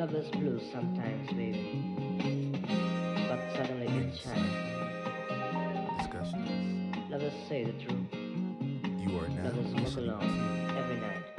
Lovers blue sometimes, baby. But suddenly it shines. Discussions. Lovers say the truth. You are now Lovers walk alone every night.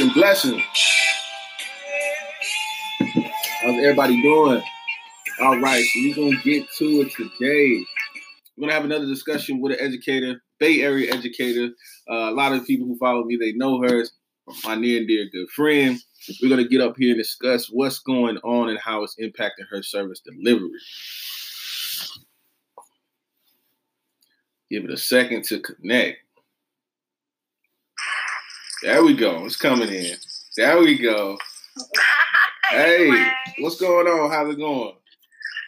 And blessings. How's everybody doing? All right, so we're gonna get to it today. We're gonna have another discussion with an educator, Bay Area educator. Uh, a lot of people who follow me, they know her, my near and dear good friend. We're gonna get up here and discuss what's going on and how it's impacting her service delivery. Give it a second to connect. There we go. It's coming in. There we go. Hey, what's going on? How's it going?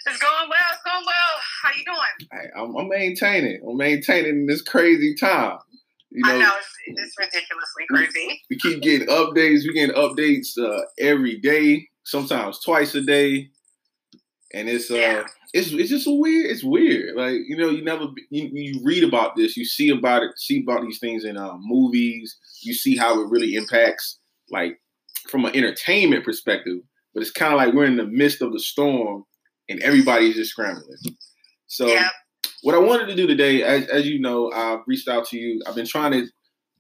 It's going well. It's going well. How you doing? Hey, I'm, I'm maintaining. I'm maintaining this crazy time. You I know, know it's, it's ridiculously crazy. we keep getting updates. We getting updates uh, every day, sometimes twice a day, and it's uh, Yeah. it's it's just weird. It's weird. Like you know, you never you, you read about this, you see about it, see about these things in uh, movies. You see how it really impacts, like from an entertainment perspective. But it's kind of like we're in the midst of the storm, and everybody's just scrambling. So yeah. what I wanted to do today, as, as you know, I've reached out to you. I've been trying to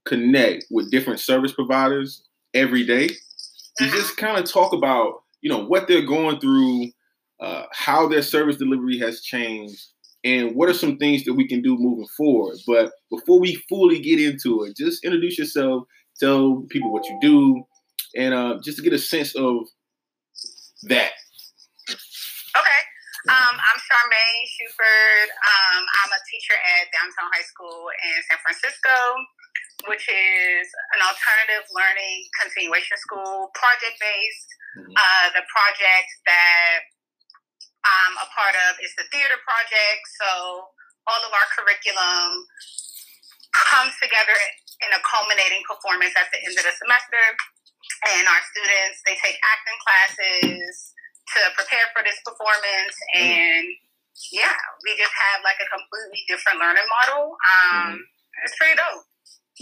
connect with different service providers every day to Mhm. just kind of talk about, you know, what they're going through, uh, how their service delivery has changed, and what are some things that we can do moving forward. But before we fully get into it, just introduce yourself, tell people what you do, and uh, just to get a sense of that. Okay. Um, I'm Charmaine Shuford. Um, I'm a teacher at Downtown High School in San Francisco, which is an alternative learning continuation school, project based. Mhm. Uh, the project that I'm a part of is the theater project. So all of our curriculum comes together in a culminating performance at the end of the semester. And our students, they take acting classes to prepare for this performance. And yeah, we just have like a completely different learning model. Um, It's pretty dope.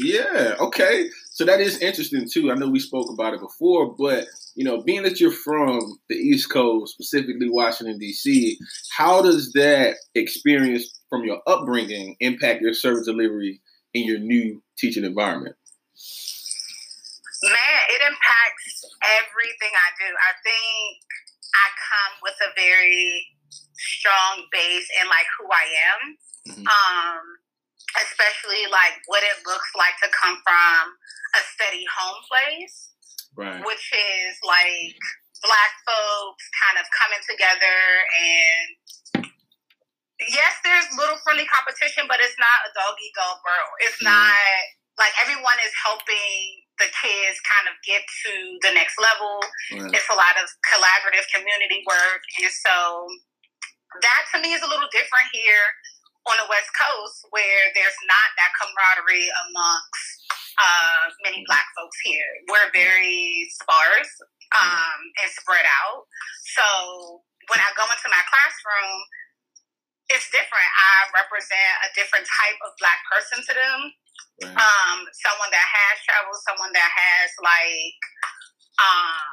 Yeah, okay. So that is interesting too. I know we spoke about it before, but you know, being that you're from the East Coast, specifically Washington D.C., how does that experience from your upbringing impact your service delivery in your new teaching environment? Man, it impacts everything I do. I think I come with a very strong base in like who I am. Mhm. Um, especially like what it looks like to come from a steady home place, Right. which is like black folks kind of coming together and yes, there's little friendly competition, but it's not a dog eat dog world. It's Mhm. not like everyone is helping the kids kind of get to the next level. Right. It's a lot of collaborative community work. And so that to me is a little different here on the West Coast where there's not that camaraderie amongst uh, many black folks here. We're very sparse um, and spread out. So when I go into my classroom, it's different. I represent a different type of black person to them Right. um, someone that has traveled, someone that has like, um,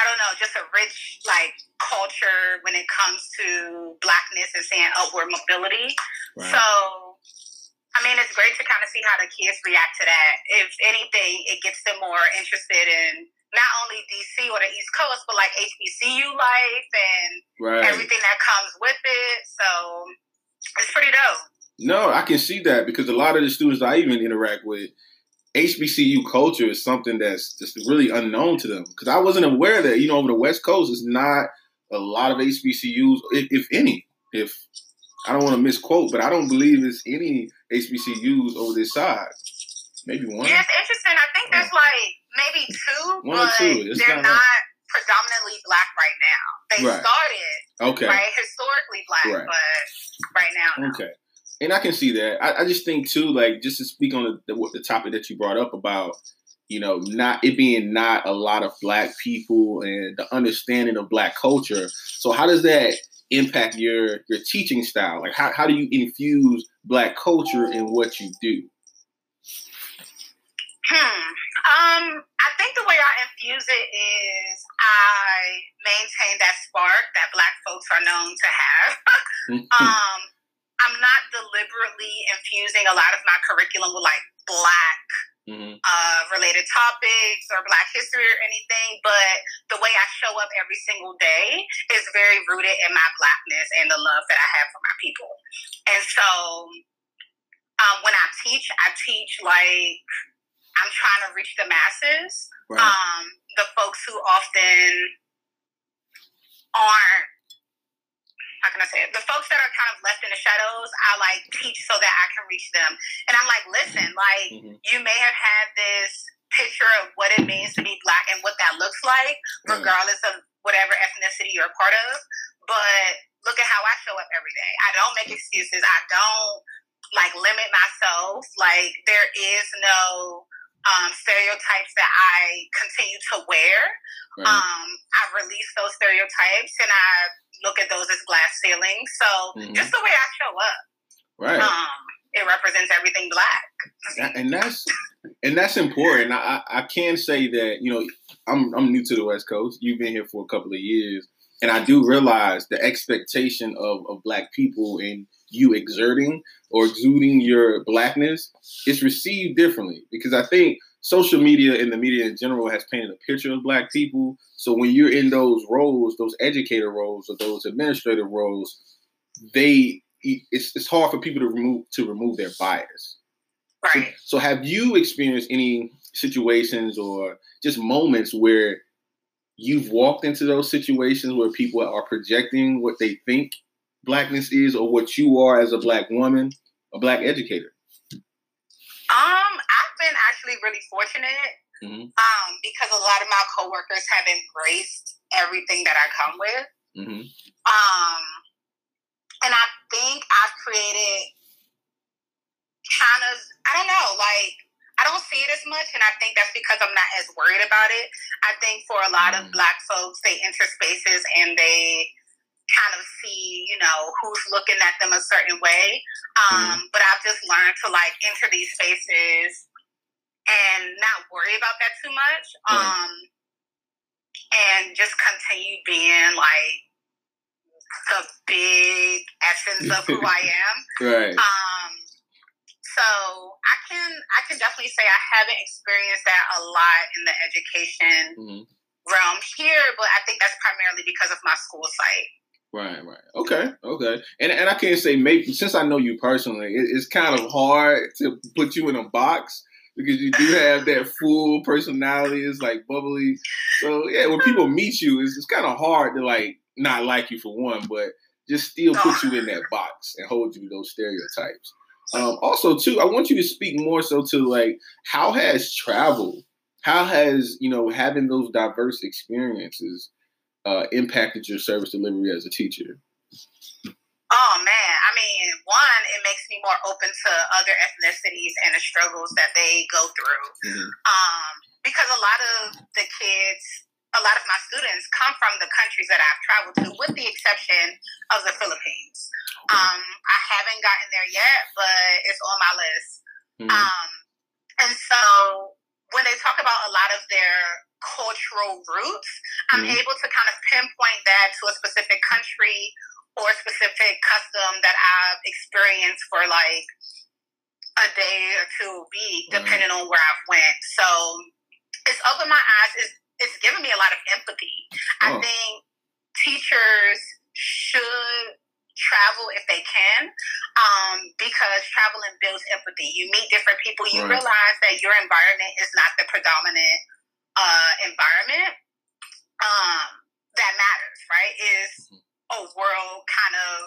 I don't know, just a rich like culture when it comes to blackness and saying upward mobility. Right. So, I mean, it's great to kind of see how the kids react to that. If anything, it gets them more interested in not only DC or the East Coast, but like HBCU life and right. everything that comes with it. So, it's pretty dope. No, I can see that because a lot of the students I even interact with, HBCU culture is something that's just really unknown to them. Because I wasn't aware that you know over the West Coast, it's not a lot of HBCUs, if, if any. If I don't want to misquote, but I don't believe it's any HBCUs over this side. Maybe one. Yeah, it's interesting. I think there's like maybe two, One but two. They're not not, predominantly black right now. They Right. started Okay. right historically black, Right. but right now, no. Okay. And I can see that. I, I just think too, like just to speak on the, the the topic that you brought up about, you know, not it being not a lot of black people and the understanding of black culture. So how does that impact your your teaching style? Like how, how do you infuse black culture in what you do? Hmm. Um, I think the way I infuse it is I maintain that spark that Black folks are known to have. um, deliberately infusing a lot of my curriculum with like Black Mhm. uh, related topics or Black history or anything, but the way I show up every single day is very rooted in my Blackness and the love that I have for my people. And so um, when I teach, I teach like I'm trying to reach the masses, Right. um, the folks who often aren't. How can I say it? The folks that are kind of left in the shadows, I like teach so that I can reach them. And I'm like, listen, like Mhm. you may have had this picture of what it means to be black and what that looks like, Right. regardless of whatever ethnicity you're a part of. But look at how I show up every day. I don't make excuses. I don't like limit myself. Like there is no um, stereotypes that I continue to wear. Right. Um, I release those stereotypes and I look at those as glass ceilings. So Mhm. just the way I show up, right. um, it represents everything black. And that's and that's important. I, I I can say that you know I'm I'm new to the West Coast. You've been here for a couple of years, and I do realize the expectation of of Black people and you exerting or exuding your blackness is received differently because I think social media and the media in general has painted a picture of Black people. So when you're in those roles, those educator roles or those administrative roles, they it's, it's hard for people to remove to remove their bias. Right. So, have you experienced any situations or just moments where you've walked into those situations where people are projecting what they think blackness is or what you are as a black woman, a black educator? Um, been actually really fortunate Mhm. um, because a lot of my coworkers have embraced everything that I come with. hmm Um, and I think I've created kind of, I don't know, like, I don't see it as much, and I think that's because I'm not as worried about it. I think for a lot of Mm. black folks, they enter spaces and they kind of see, you know, who's looking at them a certain way. Um, But I've just learned to like enter these spaces and not worry about that too much. Right. Um, and just continue being like the big essence of who I am. Right. Um, so I can I can definitely say I haven't experienced that a lot in the education Mhm. realm here, but I think that's primarily because of my school site. Right, right. Okay, okay. And and I can't say maybe since I know you personally, it, it's kind of hard to put you in a box because you do have that full personality. It's like bubbly. So yeah, when people meet you, it's, it's kind of hard to like not like you for one, but just still put you in that box and hold you to those stereotypes. Um, also, too, I want you to speak more so to like how has travel, how has you know having those diverse experiences uh, impacted your service delivery as a teacher? Oh man, I mean, one, it makes me more open to other ethnicities and the struggles that they go through. Mhm. Um, because a lot of the kids, a lot of my students come from the countries that I've traveled to, with the exception of the Philippines. Um, I haven't gotten there yet, but it's on my list. Mhm. Um, and so when they talk about a lot of their cultural roots, I'm Mhm. able to kind of pinpoint that to a specific country or specific custom that I've experienced for like a day or two a week, Right. depending on where I've went. So it's opened my eyes. It's, it's given me a lot of empathy. I Oh. think teachers should travel if they can um, because traveling builds empathy. You meet different people. You Right. realize that your environment is not the predominant uh, environment um, that matters, right? Is a world kind of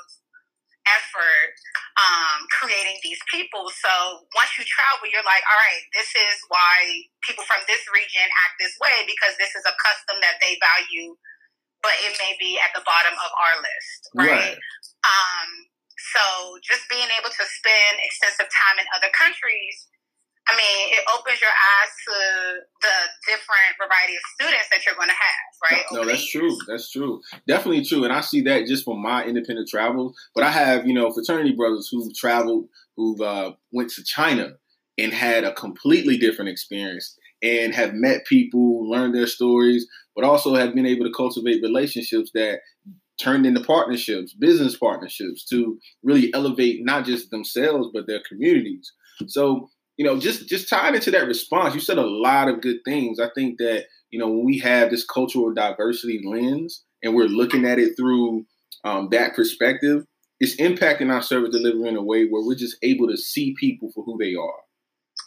effort um, creating these people. So once you travel, you're like, all right, this is why people from this region act this way because this is a custom that they value, but it may be at the bottom of our list, right? Right. Um, so just being able to spend extensive time in other countries, I mean, it opens your eyes to the different variety of students that you're going to have, right? No, that's true. That's true. Definitely true. And I see that just from my independent travels. But I have, you know, fraternity brothers who've traveled, who've uh, went to China and had a completely different experience and have met people, learned their stories, but also have been able to cultivate relationships that turned into partnerships, business partnerships to really elevate not just themselves, but their communities. So, you know, just just tying into that response, you said a lot of good things. I think that, you know, when we have this cultural diversity lens and we're looking at it through um, that perspective, it's impacting our service delivery in a way where we're just able to see people for who they are.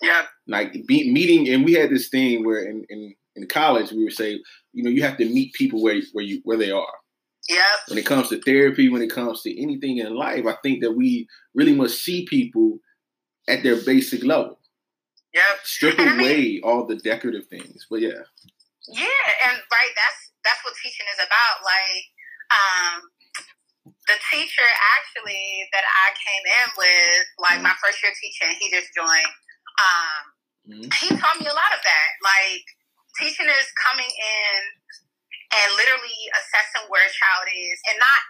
Yeah. Like be, meeting, and we had this thing where in, in in college we would say, you know, you have to meet people where where you where they are. Yeah. When it comes to therapy, when it comes to anything in life, I think that we really must see people at their basic level. Yep. Strip And I mean- away all the decorative things. But yeah, Yeah, and right, that's that's what teaching is about. Like, um, the teacher actually that I came in with, like my first year teacher, and he just joined. Um, Mhm. he taught me a lot of that. Like, teaching is coming in and literally assessing where a child is, and not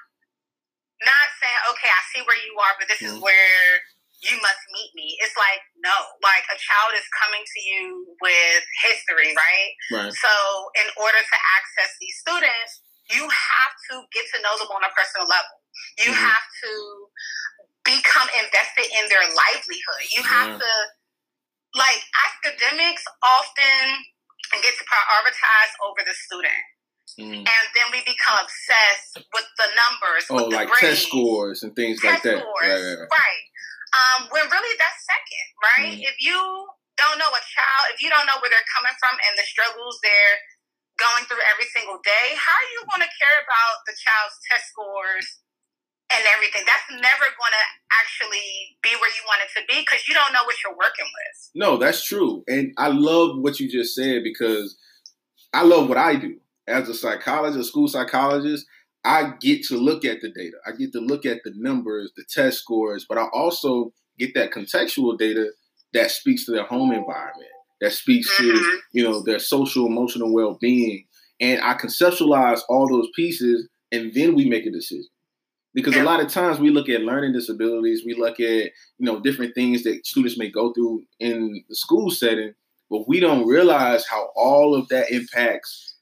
not saying, okay, I see where you are, but this is Mhm. where you must meet me. It's like no, like a child is coming to you with history, right? right. So, in order to access these students, you have to get to know them on a personal level. You Mhm. have to become invested in their livelihood. You have Yeah. to, like, academics often gets prioritized over the student. Mm. And then we become obsessed with the numbers, Oh, with the like grades, test scores and things like that. scores, Right, right, right. right. Um, when really that's second, right? Mhm. If you don't know a child, if you don't know where they're coming from and the struggles they're going through every single day, how are you going to care about the child's test scores and everything? That's never going to actually be where you want it to be because you don't know what you're working with. No, that's true. And I love what you just said because I love what I do. As a psychologist, a school psychologist, I get to look at the data. I get to look at the numbers, the test scores, but I also get that contextual data that speaks to their home environment, that speaks to, Mhm. you know, their social emotional well-being. And I conceptualize all those pieces and then we make a decision. Because a lot of times we look at learning disabilities, we look at you know different things that students may go through in the school setting, but we don't realize how all of that impacts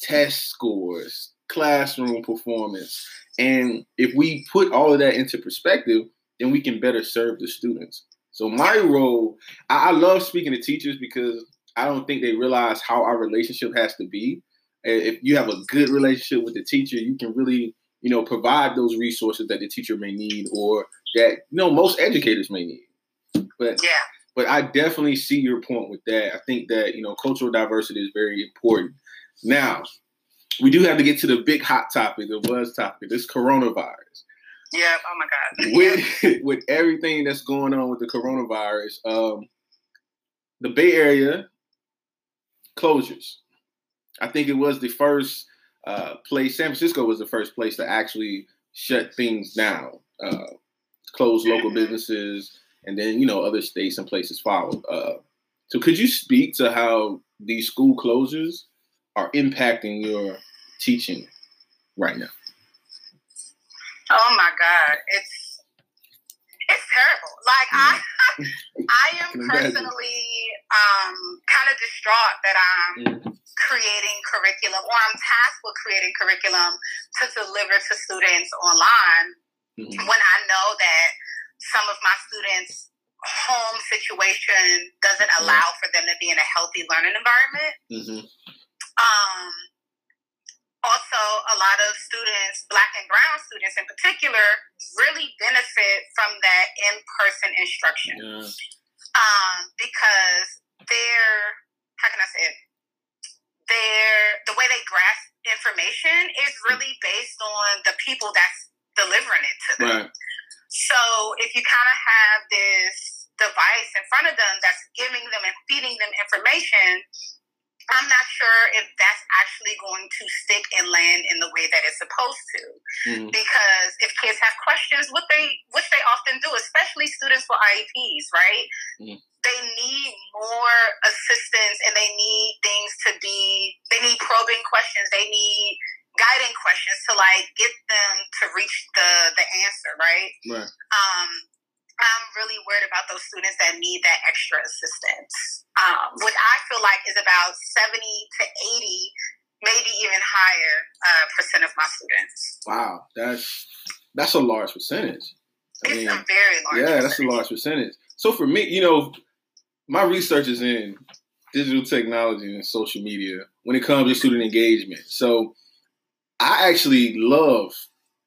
test scores, classroom performance, and if we put all of that into perspective, then we can better serve the students. So my role, I, I love speaking to teachers because I don't think they realize how our relationship has to be. If you have a good relationship with the teacher, you can really you know provide those resources that the teacher may need or that you know most educators may need. But Yeah. but I definitely see your point with that. I think that you know cultural diversity is very important. Now, we do have to get to the big hot topic, the buzz topic, this coronavirus. Yeah. Oh my God. With with everything that's going on with the coronavirus, um, the Bay Area closures. I think it was the first uh, place. San Francisco was the first place to actually shut things down, uh, close local businesses, and then you know other states and places followed. Uh, so, could you speak to how these school closures are impacting your teaching right now? Oh my God, it's it's terrible. Like I, I am personally um, kind of distraught that I'm creating curriculum, or I'm tasked with creating curriculum to deliver to students online. Mhm. When I know that some of my students' home situation doesn't allow for them to be in a healthy learning environment. Mhm. Um, also, a lot of students, black and brown students in particular, really benefit from that in person instruction Yeah. um, because they're, how can I say it? They're, the way they grasp information is really based on the people that's delivering it to them. Right. So if you kind of have this device in front of them that's giving them and feeding them information, I'm not sure if that's actually going to stick and land in the way that it's supposed to. Mhm. Because if kids have questions, what they which they often do, especially students for IEPs, right? Mhm. They need more assistance and they need things to be they need probing questions. They need guiding questions to like get them to reach the the answer, right? Right. um, I'm really worried about those students that need that extra assistance, um, which I feel like is about 70 to 80, maybe even higher uh, percent of my students. Wow, that's that's a large percentage. I It's mean, a very large yeah, that's a large percentage. So for me, you know, my research is in digital technology and social media when it comes to student engagement. So I actually love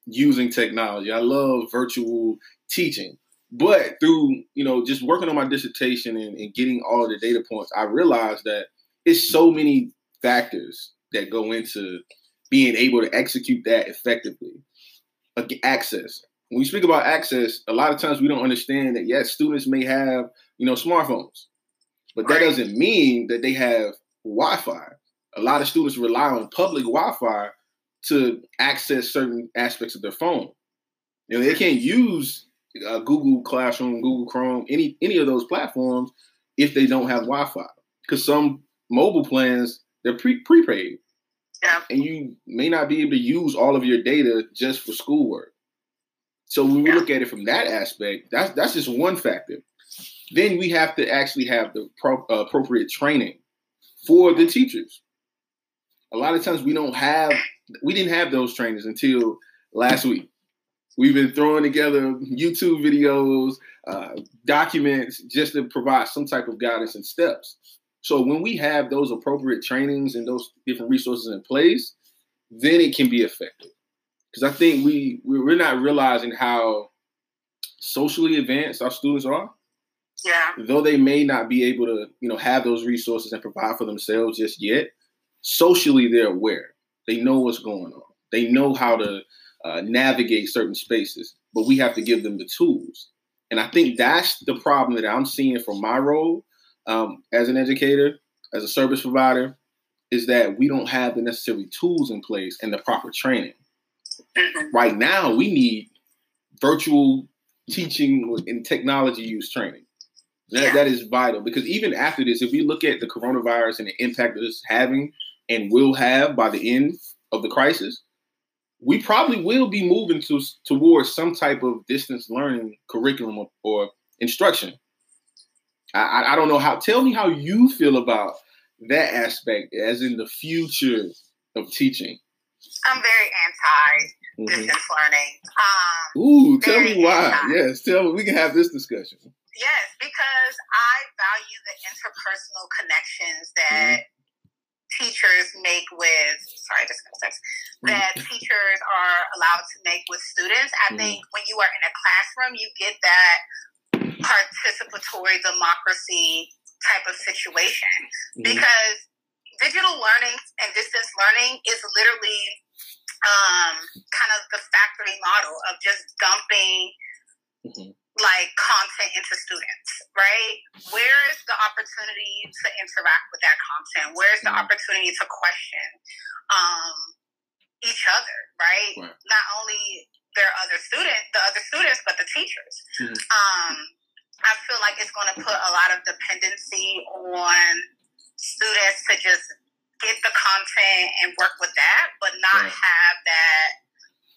using technology. I love virtual teaching. But through, you know, just working on my dissertation and, and getting all the data points, I realized that it's so many factors that go into being able to execute that effectively. Access. When we speak about access, a lot of times we don't understand that yes, students may have, you know, smartphones, but that doesn't mean that they have Wi-Fi. A lot of students rely on public Wi-Fi to access certain aspects of their phone. You know, they can't use uh, Google Classroom, Google Chrome, any any of those platforms if they don't have Wi-Fi. Because some mobile plans they're pre- prepaid, Yeah. and you may not be able to use all of your data just for schoolwork. So when we Yeah. look at it from that aspect, that's that's just one factor. Then we have to actually have the pro- uh, appropriate training for the teachers. A lot of times we don't have we didn't have those trainings until last week. We've been throwing together YouTube videos, uh, documents just to provide some type of guidance and steps. So when we have those appropriate trainings and those different resources in place, then it can be effective. Because I think we we- we're not realizing how socially advanced our students are Yeah. though they may not be able to, you know, have those resources and provide for themselves just yet, socially they're aware. They know what's going on. They know how to uh, navigate certain spaces, but we have to give them the tools. And I think that's the problem that I'm seeing from my role um, as an educator, as a service provider, is that we don't have the necessary tools in place and the proper training. Mhm. Right now, we need virtual teaching and technology use training. That, Yeah. that is vital because even after this, if we look at the coronavirus and the impact that it's having and will have by the end of the crisis, we probably will be moving to towards some type of distance learning curriculum or, or instruction. I, I, don't know how. Tell me how you feel about that aspect, as in the future of teaching. I'm very anti Mhm. distance learning. Um, Ooh, tell me why. anti. Yes, tell me. We can have this discussion. Yes, because I value the interpersonal connections that teachers make with sorry, just got a text, that teachers are allowed to make with students. I Mhm. think when you are in a classroom, you get that participatory democracy type of situation Mhm. because digital learning and distance learning is literally um, kind of the factory model of just dumping Mhm. Like content into students, right? Where is the opportunity to interact with that content? Where's the Mhm. opportunity to question um, each other, right? Right. Not only their other student, the other students, but the teachers. Mhm. Um, I feel like it's going to put a lot of dependency on students to just get the content and work with that, but not Right. have that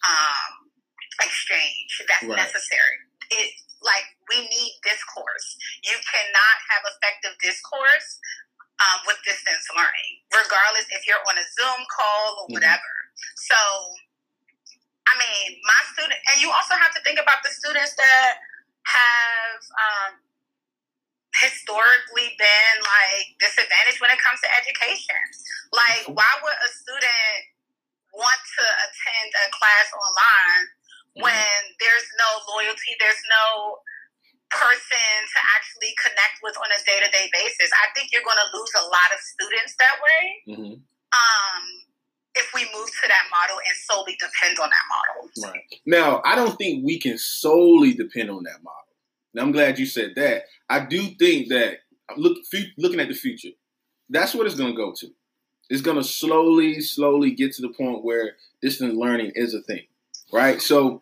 um, exchange that's Right. necessary. It like we need discourse. You cannot have effective discourse um, with distance learning, regardless if you're on a Zoom call or Mhm. whatever. So, I mean, my student, and you also have to think about the students that have um, historically been like disadvantaged when it comes to education. Like, why would a student want to attend a class online when there's no loyalty, there's no person to actually connect with on a day to day basis? I think you're going to lose a lot of students that way Mhm. um, if we move to that model and solely depend on that model. Right. Now, I don't think we can solely depend on that model. Now, I'm glad you said that. I do think that look looking at the future, that's what it's going to go to. It's going to slowly, slowly get to the point where distance learning is a thing, right? So,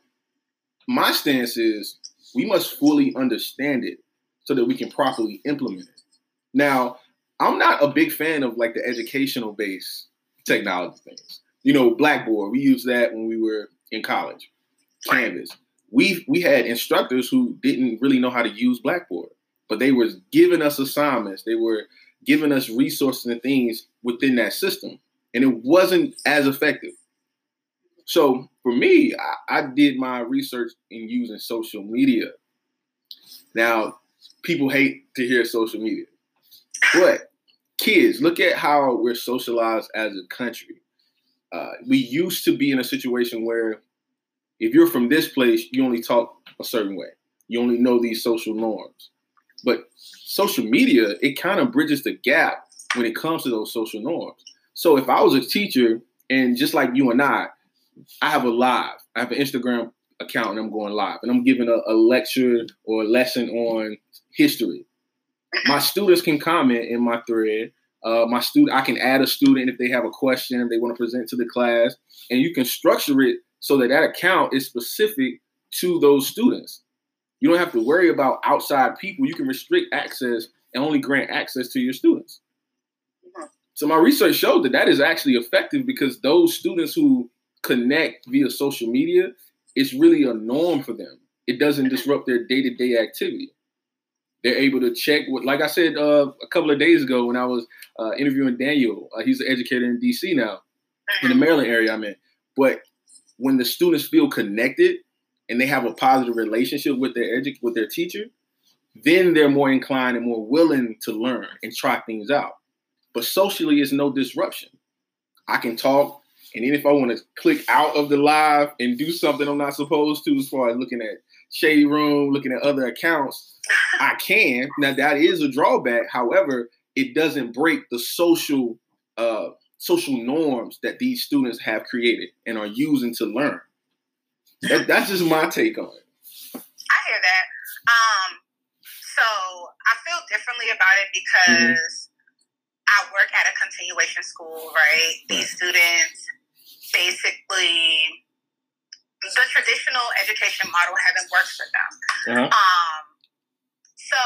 my stance is we must fully understand it so that we can properly implement it. Now, I'm not a big fan of like the educational based technology things. You know, Blackboard, we used that when we were in college. Canvas. We we had instructors who didn't really know how to use Blackboard, but they were giving us assignments. They were giving us resources and things within that system, and it wasn't as effective. So for me, I, I did my research in using social media. Now, people hate to hear social media, but kids, look at how we're socialized as a country. Uh, we used to be in a situation where if you're from this place, you only talk a certain way. You only know these social norms. But social media, it kind of bridges the gap when it comes to those social norms. So if I was a teacher, and just like you and I, I have a live, I have an Instagram account and I'm going live and I'm giving a, a lecture or a lesson on history. My students can comment in my thread. Uh, my student, I can add a student if they have a question, if they want to present to the class, and you can structure it so that that account is specific to those students. You don't have to worry about outside people. You can restrict access and only grant access to your students. So my research showed that that is actually effective because those students who connect via social media, it's really a norm for them. It doesn't disrupt their day-to-day activity. They're able to check what, like I said uh, a couple of days ago when I was uh, interviewing Daniel. Uh, he's an educator in DC now, in the Maryland area I'm in. But when the students feel connected and they have a positive relationship with their edu- with their teacher, then they're more inclined and more willing to learn and try things out. But socially, it's no disruption. I can talk, and then if I want to click out of the live and do something I'm not supposed to, as far as looking at Shady Room, looking at other accounts, I can. Now that is a drawback. However, it doesn't break the social uh, social norms that these students have created and are using to learn. That, that's just my take on it. I hear that. Um, so I feel differently about it because I work at a continuation school, right? These students basically the traditional education model hasn't worked for them. Uh-huh. Um, so,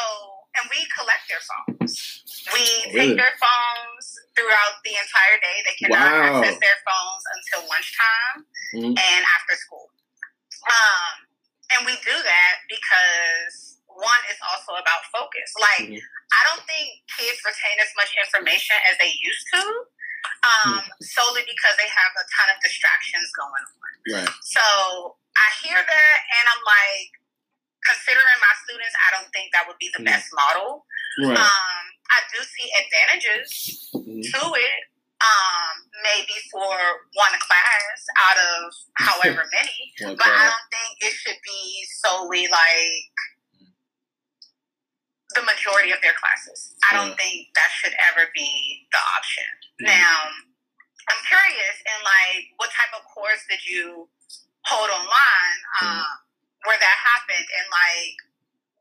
and we collect their phones. We Really? take their phones throughout the entire day. They cannot Wow. access their phones until lunchtime Mhm. and after school. Um, and we do that because one is also about focus. Like, Mhm. I don't think kids retain as much information as they used to, um, solely because they have a ton of distractions going on. Right. So I hear that, and I'm like, considering my students, I don't think that would be the Mhm. best model. Right. Um, I do see advantages Mhm. to it, um, maybe for one class out of however many, One but I don't think it should be solely like the majority of their classes. I don't Yeah. think that should ever be the option. Mhm. Now, I'm curious in like what type of course did you hold online um, where that happened and like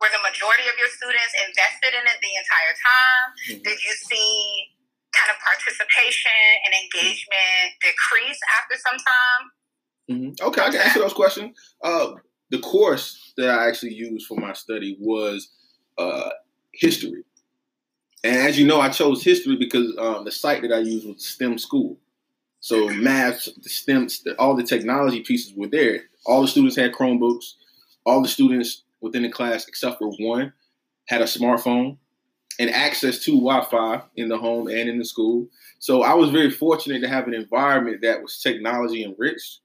were the majority of your students invested in it the entire time? Mhm. Did you see kind of participation and engagement decrease after some time? Mhm. Okay, I can answer those questions. Uh, the course that I actually used for my study was uh, history. And as you know, I chose history because um, the site that I used was STEM school. So math, the STEM, all the technology pieces were there. All the students had Chromebooks. All the students within the class, except for one, had a smartphone and access to Wi-Fi in the home and in the school. So I was very fortunate to have an environment that was technology enriched.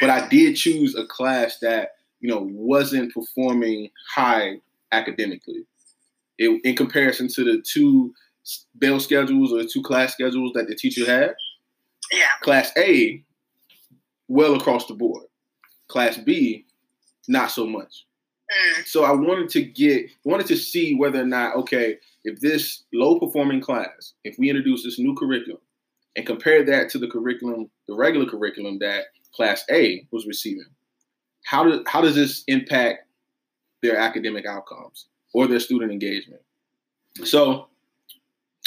But I did choose a class that you know wasn't performing high academically. It, in comparison to the two bell schedules or the two class schedules that the teacher had, Yeah. class A, well across the board. Class B, not so much. Mm, So I wanted to get, wanted to see whether or not, okay, if this low performing class, if we introduce this new curriculum and compare that to the curriculum, the regular curriculum that Class A was receiving, how do, how does this impact their academic outcomes or their student engagement? So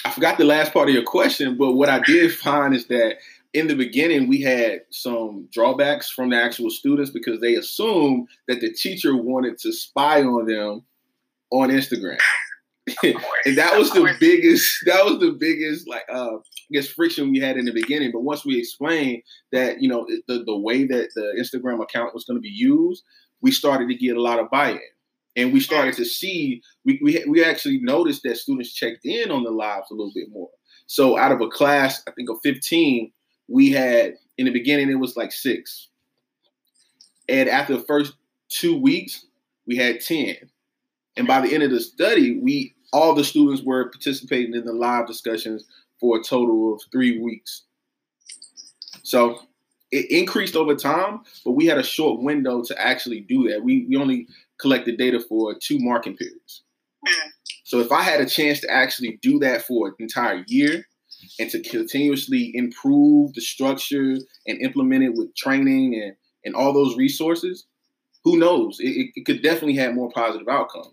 I forgot the last part of your question, but what I did find is that in the beginning we had some drawbacks from the actual students because they assumed that the teacher wanted to spy on them on Instagram. and that was the biggest that was the biggest like uh I guess friction we had in the beginning. But once we explained that, you know, the, the way that the Instagram account was going to be used, we started to get a lot of buy-in and we started to see we, we we actually noticed that students checked in on the lives a little bit more. So out of a class, I think of 15, we had in the beginning it was like six. And after the first two weeks, we had 10. And by the end of the study, we all the students were participating in the live discussions for a total of three weeks. So it increased over time, but we had a short window to actually do that. We, we only collected data for two marking periods. Hmm. So if I had a chance to actually do that for an entire year and to continuously improve the structure and implement it with training and, and all those resources, who knows? It, it could definitely have more positive outcomes.